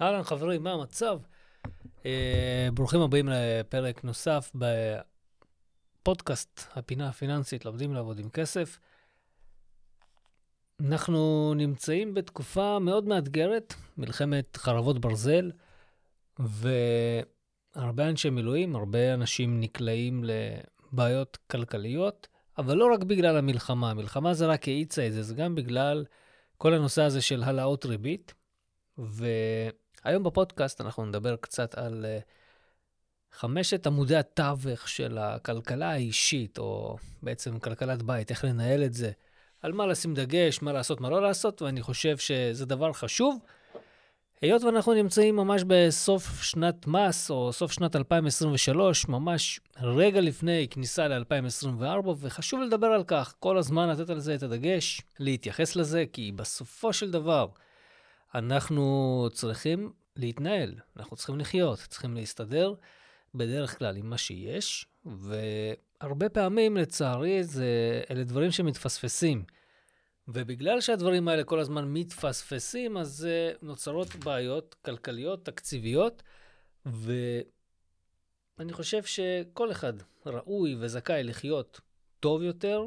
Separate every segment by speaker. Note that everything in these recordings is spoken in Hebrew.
Speaker 1: אהלן חברים, מה המצב? אה, ברוכים הבאים לפרק נוסף בפודקאסט הפינה הפיננסית, לומדים לעבוד עם כסף. אנחנו נמצאים בתקופה מאוד מאתגרת, מלחמת חרבות ברזל, והרבה אנשי מילואים, הרבה אנשים נקלעים לבעיות כלכליות, אבל לא רק בגלל המלחמה, המלחמה זה רק האיצה את זה, זה גם בגלל כל הנושא הזה של העלאות ריבית. והיום בפודקאסט אנחנו נדבר קצת על uh, חמשת עמודי התווך של הכלכלה האישית, או בעצם כלכלת בית, איך לנהל את זה, על מה לשים דגש, מה לעשות, מה לא לעשות, ואני חושב שזה דבר חשוב. היות ואנחנו נמצאים ממש בסוף שנת מס, או סוף שנת 2023, ממש רגע לפני כניסה ל-2024, וחשוב לדבר על כך, כל הזמן לתת על זה את הדגש, להתייחס לזה, כי בסופו של דבר, אנחנו צריכים להתנהל, אנחנו צריכים לחיות, צריכים להסתדר בדרך כלל עם מה שיש, והרבה פעמים, לצערי, זה, אלה דברים שמתפספסים. ובגלל שהדברים האלה כל הזמן מתפספסים, אז uh, נוצרות בעיות כלכליות, תקציביות, ואני חושב שכל אחד ראוי וזכאי לחיות טוב יותר,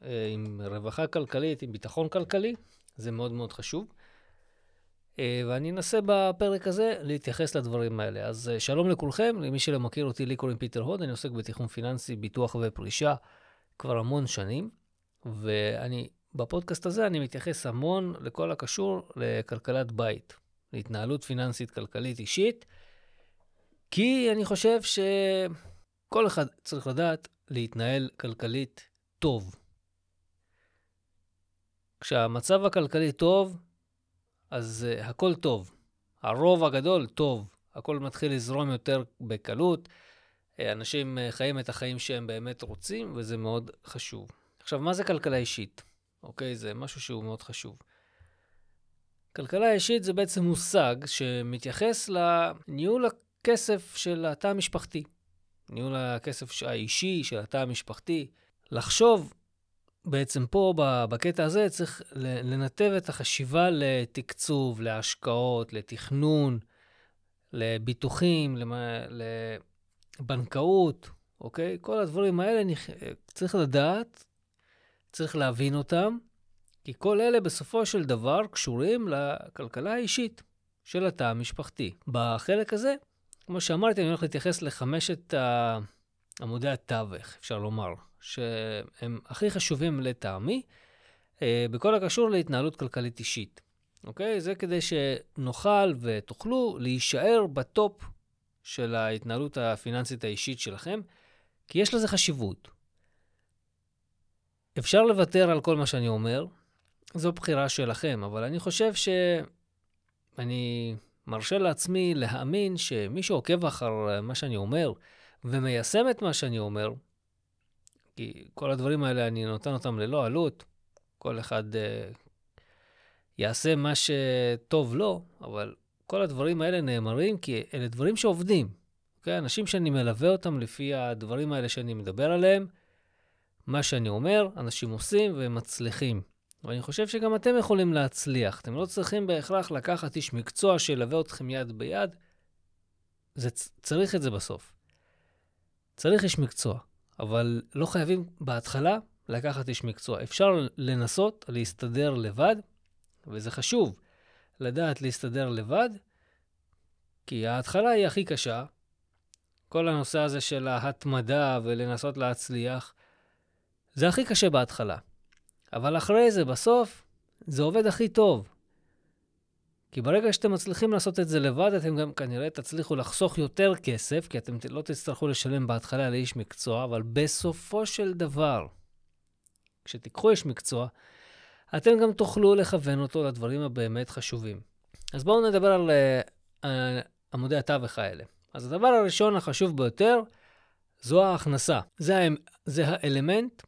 Speaker 1: uh, עם רווחה כלכלית, עם ביטחון כלכלי, זה מאוד מאוד חשוב. Uh, ואני אנסה בפרק הזה להתייחס לדברים האלה. אז uh, שלום לכולכם, למי שלא מכיר אותי, לי קוראים פיטר הוד, אני עוסק בתיכון פיננסי, ביטוח ופרישה כבר המון שנים, ואני בפודקאסט הזה אני מתייחס המון לכל הקשור לכלכלת בית, להתנהלות פיננסית כלכלית אישית, כי אני חושב שכל אחד צריך לדעת להתנהל כלכלית טוב. כשהמצב הכלכלי טוב, אז uh, הכל טוב. הרוב הגדול טוב. הכל מתחיל לזרום יותר בקלות. אה, אנשים uh, חיים את החיים שהם באמת רוצים, וזה מאוד חשוב. עכשיו, מה זה כלכלה אישית? אוקיי? זה משהו שהוא מאוד חשוב. כלכלה אישית זה בעצם מושג שמתייחס לניהול הכסף של התא המשפחתי. ניהול הכסף האישי של התא המשפחתי. לחשוב, בעצם פה, בקטע הזה, צריך לנתב את החשיבה לתקצוב, להשקעות, לתכנון, לביטוחים, לבנקאות, אוקיי? כל הדברים האלה צריך לדעת צריך להבין אותם, כי כל אלה בסופו של דבר קשורים לכלכלה האישית של התא המשפחתי. בחלק הזה, כמו שאמרתי, אני הולך להתייחס לחמשת עמודי התווך, אפשר לומר, שהם הכי חשובים לטעמי, אה, בכל הקשור להתנהלות כלכלית אישית. אוקיי? זה כדי שנוכל ותוכלו להישאר בטופ של ההתנהלות הפיננסית האישית שלכם, כי יש לזה חשיבות. אפשר לוותר על כל מה שאני אומר, זו בחירה שלכם, אבל אני חושב שאני מרשה לעצמי להאמין שמי שעוקב אחר מה שאני אומר ומיישם את מה שאני אומר, כי כל הדברים האלה, אני נותן אותם ללא עלות, כל אחד uh, יעשה מה שטוב לו, אבל כל הדברים האלה נאמרים כי אלה דברים שעובדים. אוקיי? אנשים שאני מלווה אותם לפי הדברים האלה שאני מדבר עליהם, מה שאני אומר, אנשים עושים והם מצליחים. ואני חושב שגם אתם יכולים להצליח. אתם לא צריכים בהכרח לקחת איש מקצוע שילווה אתכם יד ביד. זה, צריך את זה בסוף. צריך איש מקצוע, אבל לא חייבים בהתחלה לקחת איש מקצוע. אפשר לנסות להסתדר לבד, וזה חשוב לדעת להסתדר לבד, כי ההתחלה היא הכי קשה. כל הנושא הזה של ההתמדה ולנסות להצליח, זה הכי קשה בהתחלה. אבל אחרי זה, בסוף, זה עובד הכי טוב. כי ברגע שאתם מצליחים לעשות את זה לבד, אתם גם כנראה תצליחו לחסוך יותר כסף, כי אתם לא תצטרכו לשלם בהתחלה לאיש מקצוע, אבל בסופו של דבר, כשתיקחו איש מקצוע, אתם גם תוכלו לכוון אותו לדברים הבאמת חשובים. אז בואו נדבר על uh, עמודי התווך האלה. אז הדבר הראשון החשוב ביותר, זו ההכנסה. זה, זה האלמנט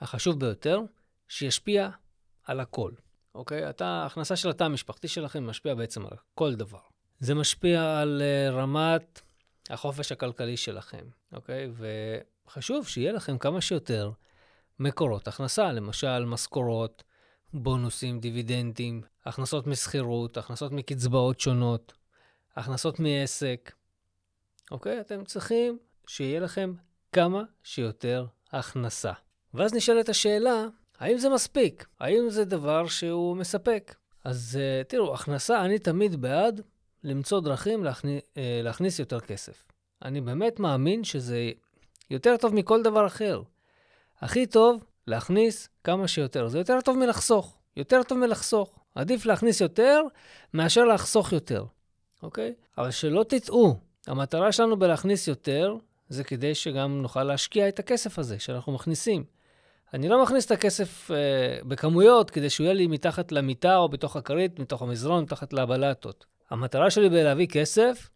Speaker 1: החשוב ביותר, שישפיע על הכל, אוקיי? אתה, ההכנסה של התא המשפחתי שלכם משפיע בעצם על כל דבר. זה משפיע על uh, רמת החופש הכלכלי שלכם, אוקיי? וחשוב שיהיה לכם כמה שיותר מקורות הכנסה, למשל משכורות, בונוסים, דיבידנדים, הכנסות משכירות, הכנסות מקצבאות שונות, הכנסות מעסק. אוקיי? אתם צריכים שיהיה לכם כמה שיותר הכנסה. ואז נשאלת השאלה, האם זה מספיק? האם זה דבר שהוא מספק? אז uh, תראו, הכנסה, אני תמיד בעד למצוא דרכים להכני, uh, להכניס יותר כסף. אני באמת מאמין שזה יותר טוב מכל דבר אחר. הכי טוב להכניס כמה שיותר. זה יותר טוב מלחסוך. יותר טוב מלחסוך. עדיף להכניס יותר מאשר לחסוך יותר, אוקיי? אבל שלא תטעו, המטרה שלנו בלהכניס יותר זה כדי שגם נוכל להשקיע את הכסף הזה שאנחנו מכניסים. אני לא מכניס את הכסף אה, בכמויות כדי שהוא יהיה לי מתחת למיטה או בתוך הכרית, מתוך המזרון, מתחת לבלטות. המטרה שלי בלהביא כסף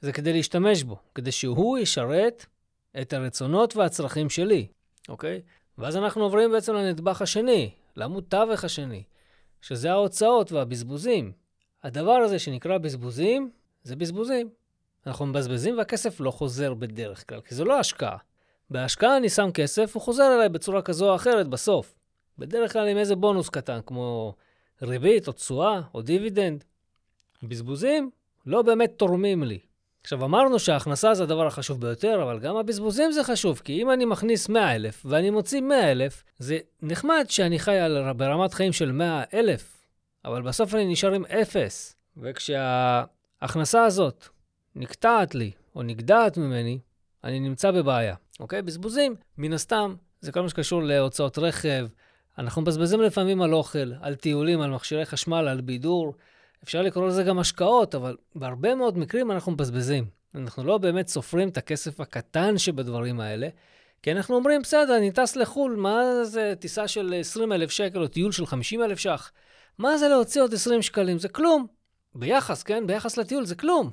Speaker 1: זה כדי להשתמש בו, כדי שהוא ישרת את הרצונות והצרכים שלי, אוקיי? ואז אנחנו עוברים בעצם לנדבך השני, לעמוד תווך השני, שזה ההוצאות והבזבוזים. הדבר הזה שנקרא בזבוזים, זה בזבוזים. אנחנו מבזבזים והכסף לא חוזר בדרך כלל, כי זו לא השקעה. בהשקעה אני שם כסף, הוא חוזר אליי בצורה כזו או אחרת בסוף. בדרך כלל עם איזה בונוס קטן, כמו ריבית או תשואה או דיבידנד. בזבוזים לא באמת תורמים לי. עכשיו, אמרנו שההכנסה זה הדבר החשוב ביותר, אבל גם הבזבוזים זה חשוב, כי אם אני מכניס 100,000 ואני מוציא 100,000, זה נחמד שאני חי על, ברמת חיים של 100,000, אבל בסוף אני נשאר עם 0. וכשההכנסה הזאת נקטעת לי, או נגדעת ממני, אני נמצא בבעיה. אוקיי? בזבוזים, מן הסתם, זה כל מה שקשור להוצאות רכב. אנחנו מבזבזים לפעמים על אוכל, על טיולים, על מכשירי חשמל, על בידור. אפשר לקרוא לזה גם השקעות, אבל בהרבה מאוד מקרים אנחנו מבזבזים. אנחנו לא באמת סופרים את הכסף הקטן שבדברים האלה, כי אנחנו אומרים, בסדר, אני טס לחו"ל, מה זה טיסה של 20,000 שקל או טיול של 50,000 ש"ח? מה זה להוציא עוד 20 שקלים? זה כלום. ביחס, כן? ביחס לטיול זה כלום.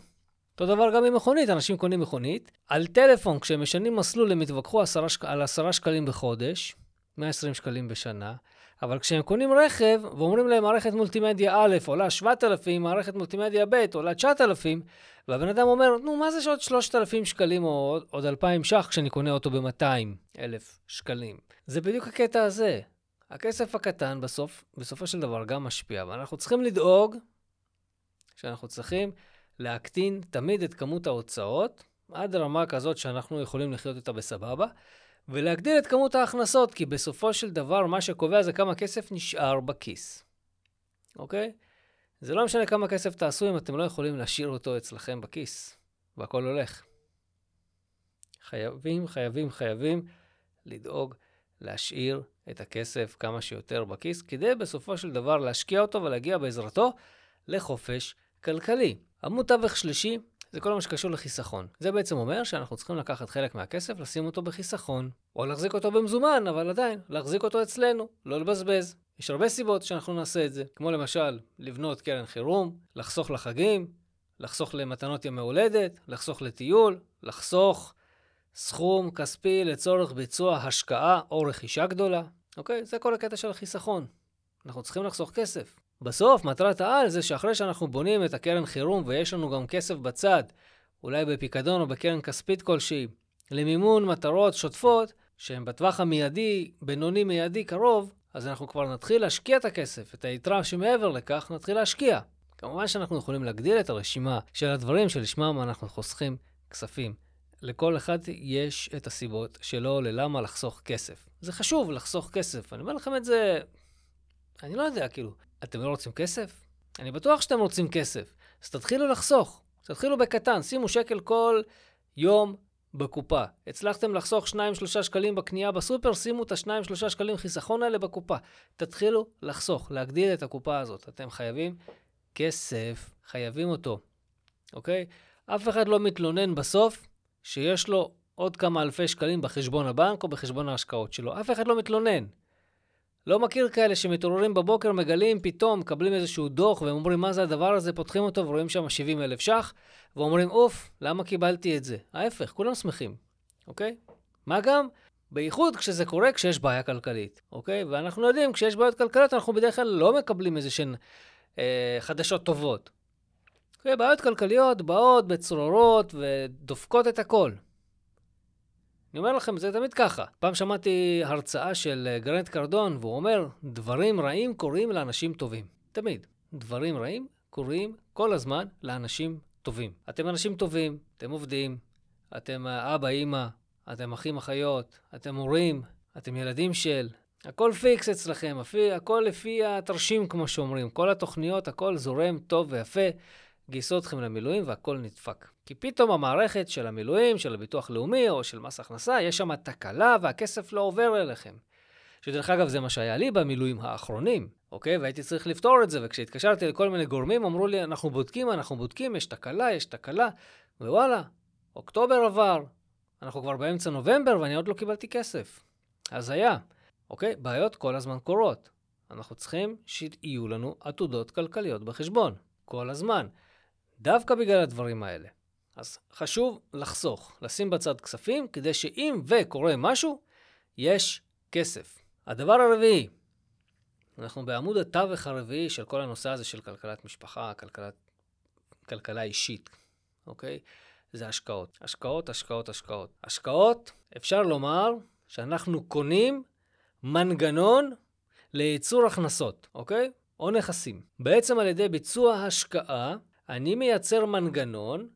Speaker 1: אותו דבר גם עם מכונית, אנשים קונים מכונית. על טלפון, כשהם משנים מסלול, הם יתווכחו על 10 שקלים בחודש, 120 שקלים בשנה. אבל כשהם קונים רכב ואומרים להם מערכת מולטימדיה א' עולה 7,000, מערכת מולטימדיה ב' עולה 9,000, והבן אדם אומר, נו, מה זה שעוד 3,000 שקלים או עוד 2,000 ש"ח כשאני קונה אותו ב-200 אלף שקלים? זה בדיוק הקטע הזה. הכסף הקטן בסוף, בסופו של דבר גם משפיע, ואנחנו צריכים לדאוג שאנחנו צריכים להקטין תמיד את כמות ההוצאות עד רמה כזאת שאנחנו יכולים לחיות איתה בסבבה, ולהגדיל את כמות ההכנסות, כי בסופו של דבר מה שקובע זה כמה כסף נשאר בכיס, אוקיי? זה לא משנה כמה כסף תעשו אם אתם לא יכולים להשאיר אותו אצלכם בכיס, והכל הולך. חייבים, חייבים, חייבים לדאוג להשאיר את הכסף כמה שיותר בכיס, כדי בסופו של דבר להשקיע אותו ולהגיע בעזרתו לחופש כלכלי. עמוד תווך שלישי זה כל מה שקשור לחיסכון. זה בעצם אומר שאנחנו צריכים לקחת חלק מהכסף, לשים אותו בחיסכון. או להחזיק אותו במזומן, אבל עדיין, להחזיק אותו אצלנו, לא לבזבז. יש הרבה סיבות שאנחנו נעשה את זה, כמו למשל, לבנות קרן חירום, לחסוך לחגים, לחסוך למתנות ימי הולדת, לחסוך לטיול, לחסוך סכום כספי לצורך ביצוע השקעה או רכישה גדולה. אוקיי? זה כל הקטע של החיסכון. אנחנו צריכים לחסוך כסף. בסוף, מטרת העל זה שאחרי שאנחנו בונים את הקרן חירום ויש לנו גם כסף בצד, אולי בפיקדון או בקרן כספית כלשהי, למימון מטרות שוטפות, שהן בטווח המיידי, בינוני מיידי קרוב, אז אנחנו כבר נתחיל להשקיע את הכסף, את היתרה שמעבר לכך נתחיל להשקיע. כמובן שאנחנו יכולים להגדיל את הרשימה של הדברים שלשמם אנחנו חוסכים כספים. לכל אחד יש את הסיבות שלו ללמה לחסוך כסף. זה חשוב לחסוך כסף. אני אומר לכם את זה, אני לא יודע, כאילו, אתם לא רוצים כסף? אני בטוח שאתם רוצים כסף. אז תתחילו לחסוך. תתחילו בקטן, שימו שקל כל יום בקופה. הצלחתם לחסוך 2-3 שקלים בקנייה בסופר, שימו את ה-2-3 שקלים חיסכון האלה בקופה. תתחילו לחסוך, להגדיל את הקופה הזאת. אתם חייבים כסף, חייבים אותו, אוקיי? אף אחד לא מתלונן בסוף שיש לו עוד כמה אלפי שקלים בחשבון הבנק או בחשבון ההשקעות שלו. אף אחד לא מתלונן. לא מכיר כאלה שמתעוררים בבוקר, מגלים, פתאום מקבלים איזשהו דוח, והם אומרים, מה זה הדבר הזה? פותחים אותו ורואים שם 70 אלף ש"ח, ואומרים, אוף, למה קיבלתי את זה? ההפך, כולם שמחים, אוקיי? מה גם? בייחוד כשזה קורה כשיש בעיה כלכלית, אוקיי? ואנחנו יודעים, כשיש בעיות כלכליות, אנחנו בדרך כלל לא מקבלים איזה שהן אה, חדשות טובות. אוקיי? בעיות כלכליות באות בצרורות ודופקות את הכל. אני אומר לכם, זה תמיד ככה. פעם שמעתי הרצאה של אה, גרנט קרדון, והוא אומר, דברים רעים קורים לאנשים טובים. תמיד. דברים רעים קורים כל הזמן לאנשים טובים. אתם אנשים טובים, אתם עובדים, אתם אה, אבא, אימא, אתם אחים, אחיות, אתם הורים, אתם ילדים של, הכל פיקס אצלכם, הכל לפי התרשים, כמו שאומרים. כל התוכניות, הכל זורם טוב ויפה. גייסו אתכם למילואים והכל נדפק. כי פתאום המערכת של המילואים, של הביטוח לאומי או של מס הכנסה, יש שם תקלה והכסף לא עובר אליכם. שדרך אגב, זה מה שהיה לי במילואים האחרונים, אוקיי? והייתי צריך לפתור את זה, וכשהתקשרתי לכל מיני גורמים, אמרו לי, אנחנו בודקים, אנחנו בודקים, יש תקלה, יש תקלה, ווואלה, אוקטובר עבר, אנחנו כבר באמצע נובמבר ואני עוד לא קיבלתי כסף. אז היה. אוקיי? בעיות כל הזמן קורות. אנחנו צריכים שיהיו לנו עתודות כלכליות בחשבון, כל הזמן. דווקא בגלל הדברים האלה. אז חשוב לחסוך, לשים בצד כספים, כדי שאם וקורה משהו, יש כסף. הדבר הרביעי, אנחנו בעמוד התווך הרביעי של כל הנושא הזה של כלכלת משפחה, כלכלת, כלכלה אישית, אוקיי? זה השקעות. השקעות, השקעות, השקעות. השקעות, אפשר לומר שאנחנו קונים מנגנון לייצור הכנסות, אוקיי? או נכסים. בעצם על ידי ביצוע השקעה, אני מייצר מנגנון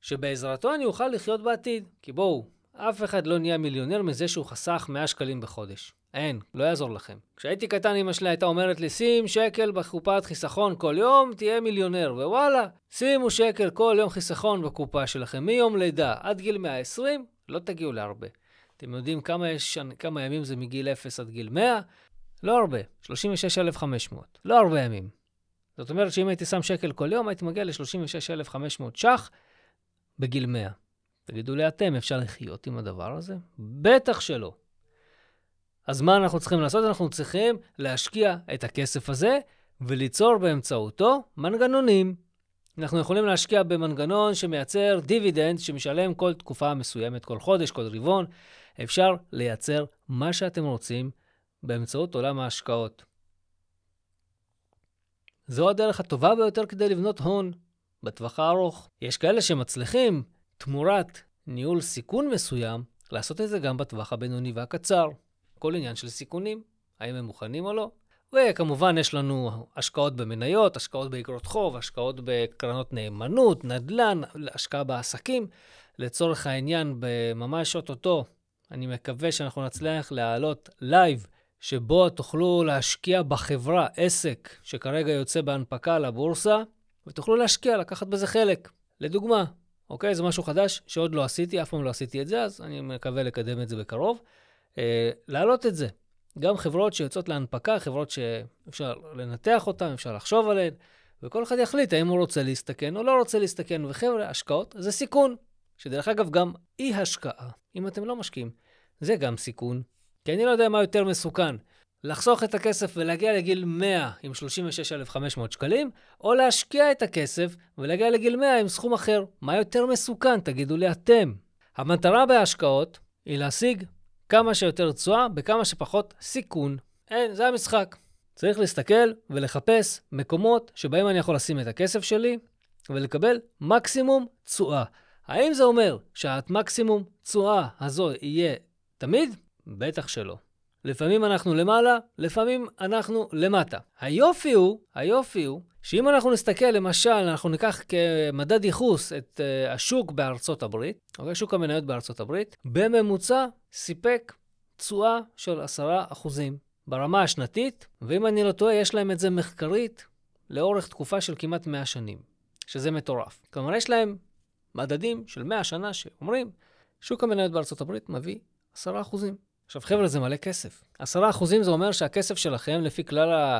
Speaker 1: שבעזרתו אני אוכל לחיות בעתיד. כי בואו, אף אחד לא נהיה מיליונר מזה שהוא חסך 100 שקלים בחודש. אין, לא יעזור לכם. כשהייתי קטן, אמא שלי הייתה אומרת לי, שים שקל בקופת חיסכון כל יום, תהיה מיליונר. ווואלה, שימו שקל כל יום חיסכון בקופה שלכם. מיום לידה עד גיל 120, לא תגיעו להרבה. אתם יודעים כמה, יש, כמה ימים זה מגיל 0 עד גיל 100? לא הרבה, 36,500. לא הרבה ימים. זאת אומרת שאם הייתי שם שקל כל יום, הייתי מגיע ל-36,500 ש"ח בגיל 100. תגידו לי אתם, אפשר לחיות עם הדבר הזה? בטח שלא. אז מה אנחנו צריכים לעשות? אנחנו צריכים להשקיע את הכסף הזה וליצור באמצעותו מנגנונים. אנחנו יכולים להשקיע במנגנון שמייצר דיבידנד שמשלם כל תקופה מסוימת, כל חודש, כל רבעון. אפשר לייצר מה שאתם רוצים באמצעות עולם ההשקעות. זו הדרך הטובה ביותר כדי לבנות הון בטווח הארוך. יש כאלה שמצליחים, תמורת ניהול סיכון מסוים, לעשות את זה גם בטווח הבינוני והקצר. כל עניין של סיכונים, האם הם מוכנים או לא. וכמובן יש לנו השקעות במניות, השקעות באגרות חוב, השקעות בקרנות נאמנות, נדל"ן, השקעה בעסקים. לצורך העניין, ממש אוטוטו, אני מקווה שאנחנו נצליח להעלות live שבו תוכלו להשקיע בחברה, עסק שכרגע יוצא בהנפקה לבורסה, ותוכלו להשקיע, לקחת בזה חלק. לדוגמה, אוקיי? זה משהו חדש שעוד לא עשיתי, אף פעם לא עשיתי את זה, אז אני מקווה לקדם את זה בקרוב. אה, להעלות את זה. גם חברות שיוצאות להנפקה, חברות שאפשר לנתח אותן, אפשר לחשוב עליהן, וכל אחד יחליט האם הוא רוצה להסתכן או לא רוצה להסתכן. וחבר'ה, השקעות זה סיכון, שדרך אגב, גם אי-השקעה, אם אתם לא משקיעים, זה גם סיכון. כי אני לא יודע מה יותר מסוכן, לחסוך את הכסף ולהגיע לגיל 100 עם 36,500 שקלים, או להשקיע את הכסף ולהגיע לגיל 100 עם סכום אחר. מה יותר מסוכן? תגידו לי אתם. המטרה בהשקעות היא להשיג כמה שיותר תשואה בכמה שפחות סיכון. אין, זה המשחק. צריך להסתכל ולחפש מקומות שבהם אני יכול לשים את הכסף שלי ולקבל מקסימום תשואה. האם זה אומר שהמקסימום תשואה הזו יהיה תמיד? בטח שלא. לפעמים אנחנו למעלה, לפעמים אנחנו למטה. היופי הוא, היופי הוא, שאם אנחנו נסתכל, למשל, אנחנו ניקח כמדד ייחוס את uh, השוק בארצות הברית, אוקיי? שוק המניות בארצות הברית, בממוצע סיפק תשואה של 10% ברמה השנתית, ואם אני לא טועה, יש להם את זה מחקרית לאורך תקופה של כמעט 100 שנים, שזה מטורף. כלומר, יש להם מדדים של 100 שנה שאומרים, שוק המניות בארצות הברית מביא 10%. עכשיו, חבר'ה, זה מלא כסף. 10% זה אומר שהכסף שלכם, לפי כלל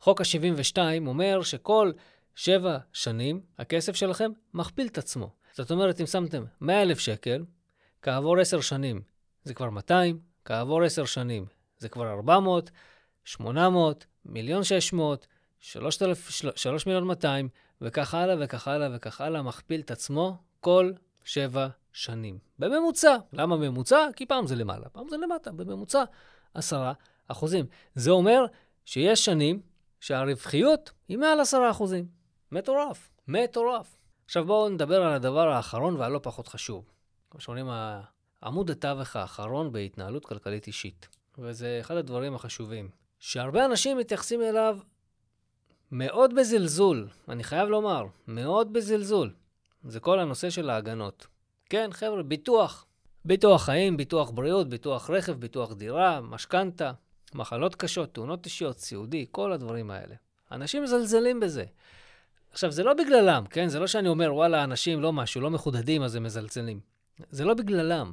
Speaker 1: החוק ה-72, אומר שכל 7 שנים הכסף שלכם מכפיל את עצמו. זאת אומרת, אם שמתם 100,000 שקל, כעבור 10 שנים זה כבר 200, כעבור 10 שנים זה כבר 400, 800, מיליון 600, 3 מיליון 200, וכך הלאה וכך הלאה וכך הלאה, מכפיל את עצמו כל 7 שנים. בממוצע. למה ממוצע? כי פעם זה למעלה, פעם זה למטה. בממוצע 10 אחוזים. זה אומר שיש שנים שהרווחיות היא מעל 10 אחוזים. מטורף. מטורף. עכשיו בואו נדבר על הדבר האחרון והלא פחות חשוב. כמו שאומרים עמוד התווך האחרון בהתנהלות כלכלית אישית. וזה אחד הדברים החשובים. שהרבה אנשים מתייחסים אליו מאוד בזלזול, אני חייב לומר, מאוד בזלזול. זה כל הנושא של ההגנות. כן, חבר'ה, ביטוח. ביטוח חיים, ביטוח בריאות, ביטוח רכב, ביטוח דירה, משכנתה, מחלות קשות, תאונות אישיות, סיעודי, כל הדברים האלה. אנשים מזלזלים בזה. עכשיו, זה לא בגללם, כן? זה לא שאני אומר, וואלה, אנשים לא משהו, לא מחודדים, אז הם מזלזלים. זה לא בגללם.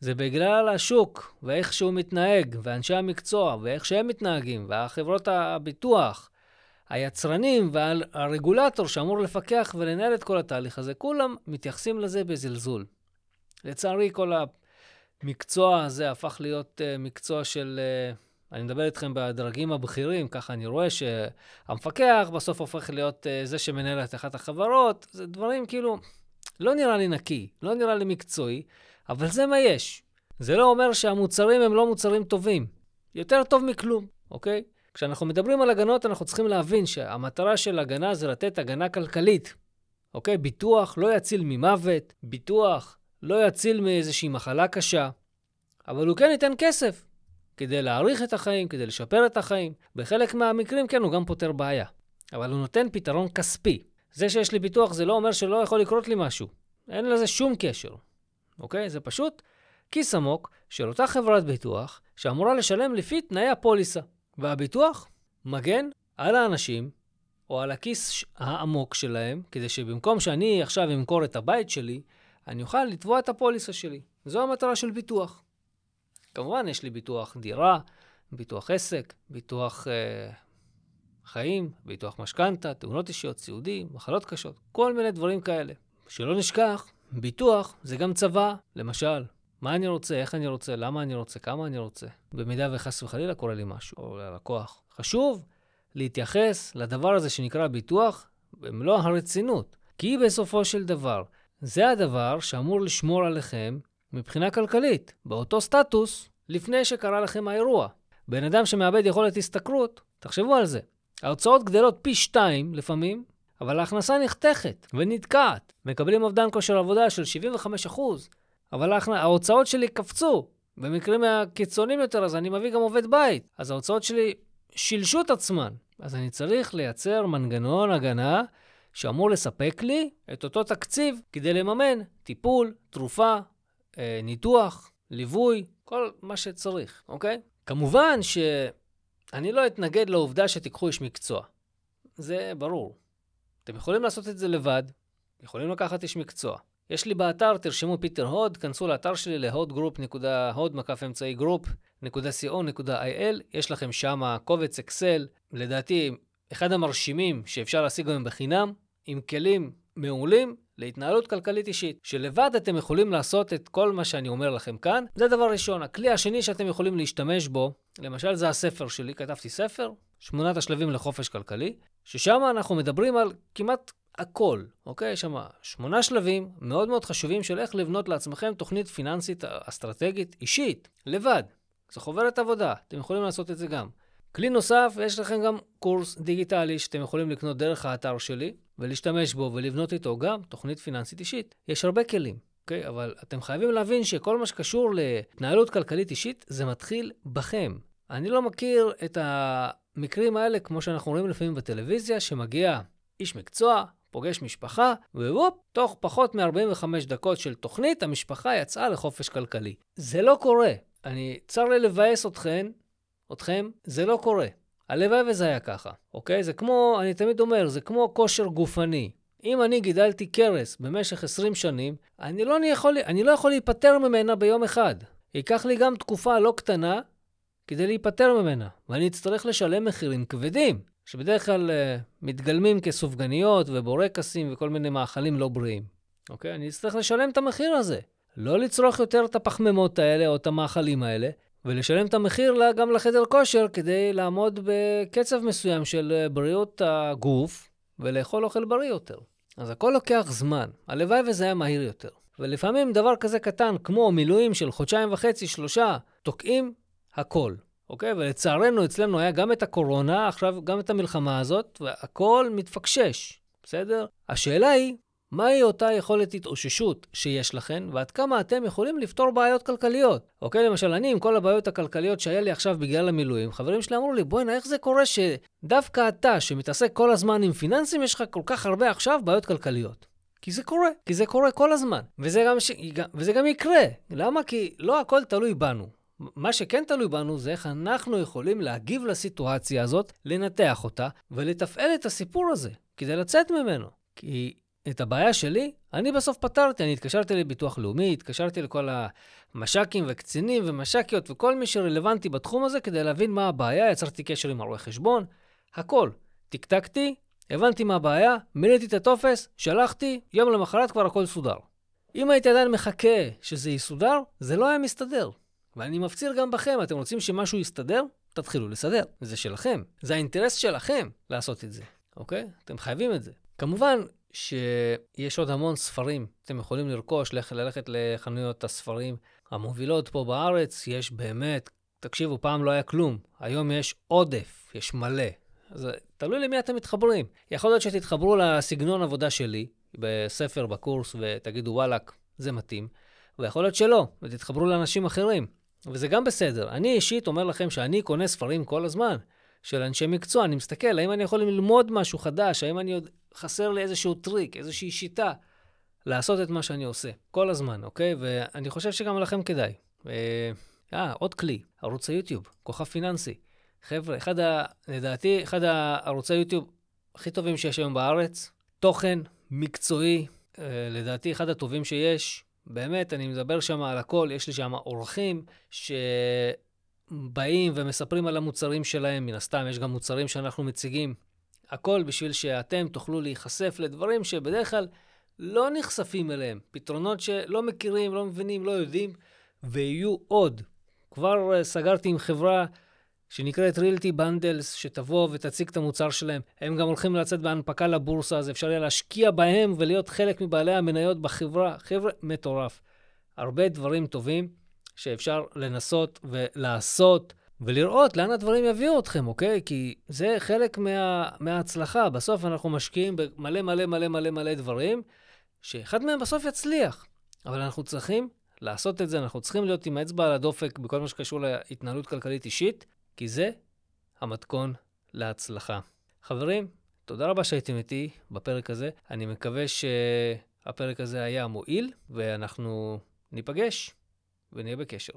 Speaker 1: זה בגלל השוק, ואיך שהוא מתנהג, ואנשי המקצוע, ואיך שהם מתנהגים, והחברות הביטוח, היצרנים והרגולטור שאמור לפקח ולנהל את כל התהליך הזה, כולם מתייחסים לזה בזלזול. לצערי, כל המקצוע הזה הפך להיות uh, מקצוע של... Uh, אני מדבר איתכם בדרגים הבכירים, ככה אני רואה שהמפקח בסוף הופך להיות uh, זה שמנהל את אחת החברות. זה דברים כאילו, לא נראה לי נקי, לא נראה לי מקצועי, אבל זה מה יש. זה לא אומר שהמוצרים הם לא מוצרים טובים. יותר טוב מכלום, אוקיי? כשאנחנו מדברים על הגנות, אנחנו צריכים להבין שהמטרה של הגנה זה לתת הגנה כלכלית. אוקיי? ביטוח לא יציל ממוות, ביטוח לא יציל מאיזושהי מחלה קשה, אבל הוא כן ייתן כסף כדי להאריך את החיים, כדי לשפר את החיים. בחלק מהמקרים, כן, הוא גם פותר בעיה. אבל הוא נותן פתרון כספי. זה שיש לי ביטוח זה לא אומר שלא יכול לקרות לי משהו. אין לזה שום קשר, אוקיי? זה פשוט כיס עמוק של אותה חברת ביטוח שאמורה לשלם לפי תנאי הפוליסה. והביטוח מגן על האנשים או על הכיס העמוק שלהם, כדי שבמקום שאני עכשיו אמכור את הבית שלי, אני אוכל לתבוע את הפוליסה שלי. זו המטרה של ביטוח. כמובן, יש לי ביטוח דירה, ביטוח עסק, ביטוח אה, חיים, ביטוח משכנתה, תאונות אישיות, סיעודי, מחלות קשות, כל מיני דברים כאלה. שלא נשכח, ביטוח זה גם צבא, למשל. מה אני רוצה, איך אני רוצה, למה אני רוצה, כמה אני רוצה. במידה וחס וחלילה קורה לי משהו, או ללקוח. חשוב להתייחס לדבר הזה שנקרא ביטוח במלוא הרצינות. כי בסופו של דבר, זה הדבר שאמור לשמור עליכם מבחינה כלכלית, באותו סטטוס, לפני שקרה לכם האירוע. בן אדם שמאבד יכולת השתכרות, תחשבו על זה. ההוצאות גדלות פי שתיים לפעמים, אבל ההכנסה נחתכת ונתקעת. מקבלים אובדן כושר עבודה של 75%, אבל ההוצאות שלי קפצו. במקרים הקיצוניים יותר, אז אני מביא גם עובד בית. אז ההוצאות שלי שילשו את עצמן. אז אני צריך לייצר מנגנון הגנה שאמור לספק לי את אותו תקציב כדי לממן טיפול, תרופה, אה, ניתוח, ליווי, כל מה שצריך, אוקיי? כמובן שאני לא אתנגד לעובדה שתיקחו איש מקצוע. זה ברור. אתם יכולים לעשות את זה לבד, יכולים לקחת איש מקצוע. יש לי באתר, תרשמו פיטר הוד, כנסו לאתר שלי להודגרופ.הוד מקף אמצעי גרופ.co.il, יש לכם שם קובץ אקסל, לדעתי אחד המרשימים שאפשר להשיג היום בחינם, עם כלים מעולים להתנהלות כלכלית אישית, שלבד אתם יכולים לעשות את כל מה שאני אומר לכם כאן. זה דבר ראשון. הכלי השני שאתם יכולים להשתמש בו, למשל זה הספר שלי, כתבתי ספר, שמונת השלבים לחופש כלכלי, ששם אנחנו מדברים על כמעט הכל, אוקיי? יש שם שמונה שלבים מאוד מאוד חשובים של איך לבנות לעצמכם תוכנית פיננסית אסטרטגית אישית, לבד. זו חוברת עבודה, אתם יכולים לעשות את זה גם. כלי נוסף, יש לכם גם קורס דיגיטלי שאתם יכולים לקנות דרך האתר שלי ולהשתמש בו ולבנות איתו גם תוכנית פיננסית אישית. יש הרבה כלים, אוקיי? אבל אתם חייבים להבין שכל מה שקשור להתנהלות כלכלית אישית, זה מתחיל בכם. אני לא מכיר את המקרים האלה, כמו שאנחנו רואים לפעמים בטלוויזיה, שמגיע איש מקצוע, פוגש משפחה, ווופ, תוך פחות מ-45 דקות של תוכנית, המשפחה יצאה לחופש כלכלי. זה לא קורה. אני, צר לי לבאס אתכן, אתכם, זה לא קורה. הלוואי וזה היה ככה, אוקיי? זה כמו, אני תמיד אומר, זה כמו כושר גופני. אם אני גידלתי קרס במשך 20 שנים, אני לא יכול, אני לא יכול להיפטר ממנה ביום אחד. ייקח לי גם תקופה לא קטנה כדי להיפטר ממנה, ואני אצטרך לשלם מחירים כבדים. שבדרך כלל uh, מתגלמים כסופגניות ובורקסים וכל מיני מאכלים לא בריאים. אוקיי? אני אצטרך לשלם את המחיר הזה. לא לצרוך יותר את הפחמימות האלה או את המאכלים האלה, ולשלם את המחיר גם לחדר כושר כדי לעמוד בקצב מסוים של אה, בריאות הגוף ולאכול אוכל בריא יותר. אז הכל לוקח זמן. הלוואי וזה היה מהיר יותר. ולפעמים דבר כזה קטן, כמו מילואים של חודשיים וחצי, שלושה, תוקעים הכל. אוקיי? ולצערנו, אצלנו היה גם את הקורונה, עכשיו גם את המלחמה הזאת, והכל מתפקשש, בסדר? השאלה היא, מהי אותה יכולת התאוששות שיש לכם, ועד כמה אתם יכולים לפתור בעיות כלכליות. אוקיי, למשל, אני עם כל הבעיות הכלכליות שהיה לי עכשיו בגלל המילואים, חברים שלי אמרו לי, בוא'נה, איך זה קורה שדווקא אתה, שמתעסק כל הזמן עם פיננסים, יש לך כל כך הרבה עכשיו בעיות כלכליות. כי זה קורה, כי זה קורה כל הזמן. וזה גם, ש... וזה גם יקרה. למה? כי לא הכל תלוי בנו. מה שכן תלוי בנו זה איך אנחנו יכולים להגיב לסיטואציה הזאת, לנתח אותה ולתפעל את הסיפור הזה, כדי לצאת ממנו. כי את הבעיה שלי, אני בסוף פתרתי. אני התקשרתי לביטוח לאומי, התקשרתי לכל המש"קים וקצינים ומש"קיות וכל מי שרלוונטי בתחום הזה כדי להבין מה הבעיה, יצרתי קשר עם הרואה חשבון, הכל. טקטקתי, הבנתי מה הבעיה, מילאתי את הטופס, שלחתי, יום למחרת כבר הכל סודר. אם הייתי עדיין מחכה שזה יסודר, זה לא היה מסתדר. ואני מפציר גם בכם, אתם רוצים שמשהו יסתדר? תתחילו לסדר. זה שלכם. זה האינטרס שלכם לעשות את זה, אוקיי? אתם חייבים את זה. כמובן שיש עוד המון ספרים. אתם יכולים לרכוש, ללכת, לחנויות הספרים המובילות פה בארץ. יש באמת, תקשיבו, פעם לא היה כלום. היום יש עודף, יש מלא. אז תלוי למי אתם מתחברים. יכול להיות שתתחברו לסגנון עבודה שלי, בספר, בקורס, ותגידו, וואלאק, זה מתאים. ויכול להיות שלא, ותתחברו לאנשים אחרים. וזה גם בסדר. אני אישית אומר לכם שאני קונה ספרים כל הזמן של אנשי מקצוע. אני מסתכל, האם אני יכול ללמוד משהו חדש? האם אני עוד חסר לי איזשהו טריק, איזושהי שיטה לעשות את מה שאני עושה כל הזמן, אוקיי? ואני חושב שגם לכם כדאי. אה, אה עוד כלי, ערוץ היוטיוב, כוכב פיננסי. חבר'ה, אחד ה... לדעתי, אחד הערוצי יוטיוב הכי טובים שיש היום בארץ, תוכן מקצועי, אה, לדעתי אחד הטובים שיש. באמת, אני מדבר שם על הכל, יש לי שם אורחים שבאים ומספרים על המוצרים שלהם, מן הסתם יש גם מוצרים שאנחנו מציגים. הכל בשביל שאתם תוכלו להיחשף לדברים שבדרך כלל לא נחשפים אליהם. פתרונות שלא מכירים, לא מבינים, לא יודעים, ויהיו עוד. כבר אה, סגרתי עם חברה שנקראת Realty Bundles, שתבוא ותציג את המוצר שלהם. הם גם הולכים לצאת בהנפקה לבורסה, אז אפשר יהיה להשקיע בהם ולהיות חלק מבעלי המניות בחברה. חבר'ה, מטורף. הרבה דברים טובים שאפשר לנסות ולעשות ולראות לאן הדברים יביאו אתכם, אוקיי? כי זה חלק מה, מההצלחה. בסוף אנחנו משקיעים במלא מלא מלא מלא מלא דברים, שאחד מהם בסוף יצליח. אבל אנחנו צריכים לעשות את זה, אנחנו צריכים להיות עם האצבע על הדופק בכל מה שקשור להתנהלות כלכלית אישית, כי זה המתכון להצלחה. חברים, תודה רבה שהייתם איתי בפרק הזה. אני מקווה שהפרק הזה היה מועיל, ואנחנו ניפגש ונהיה בקשר.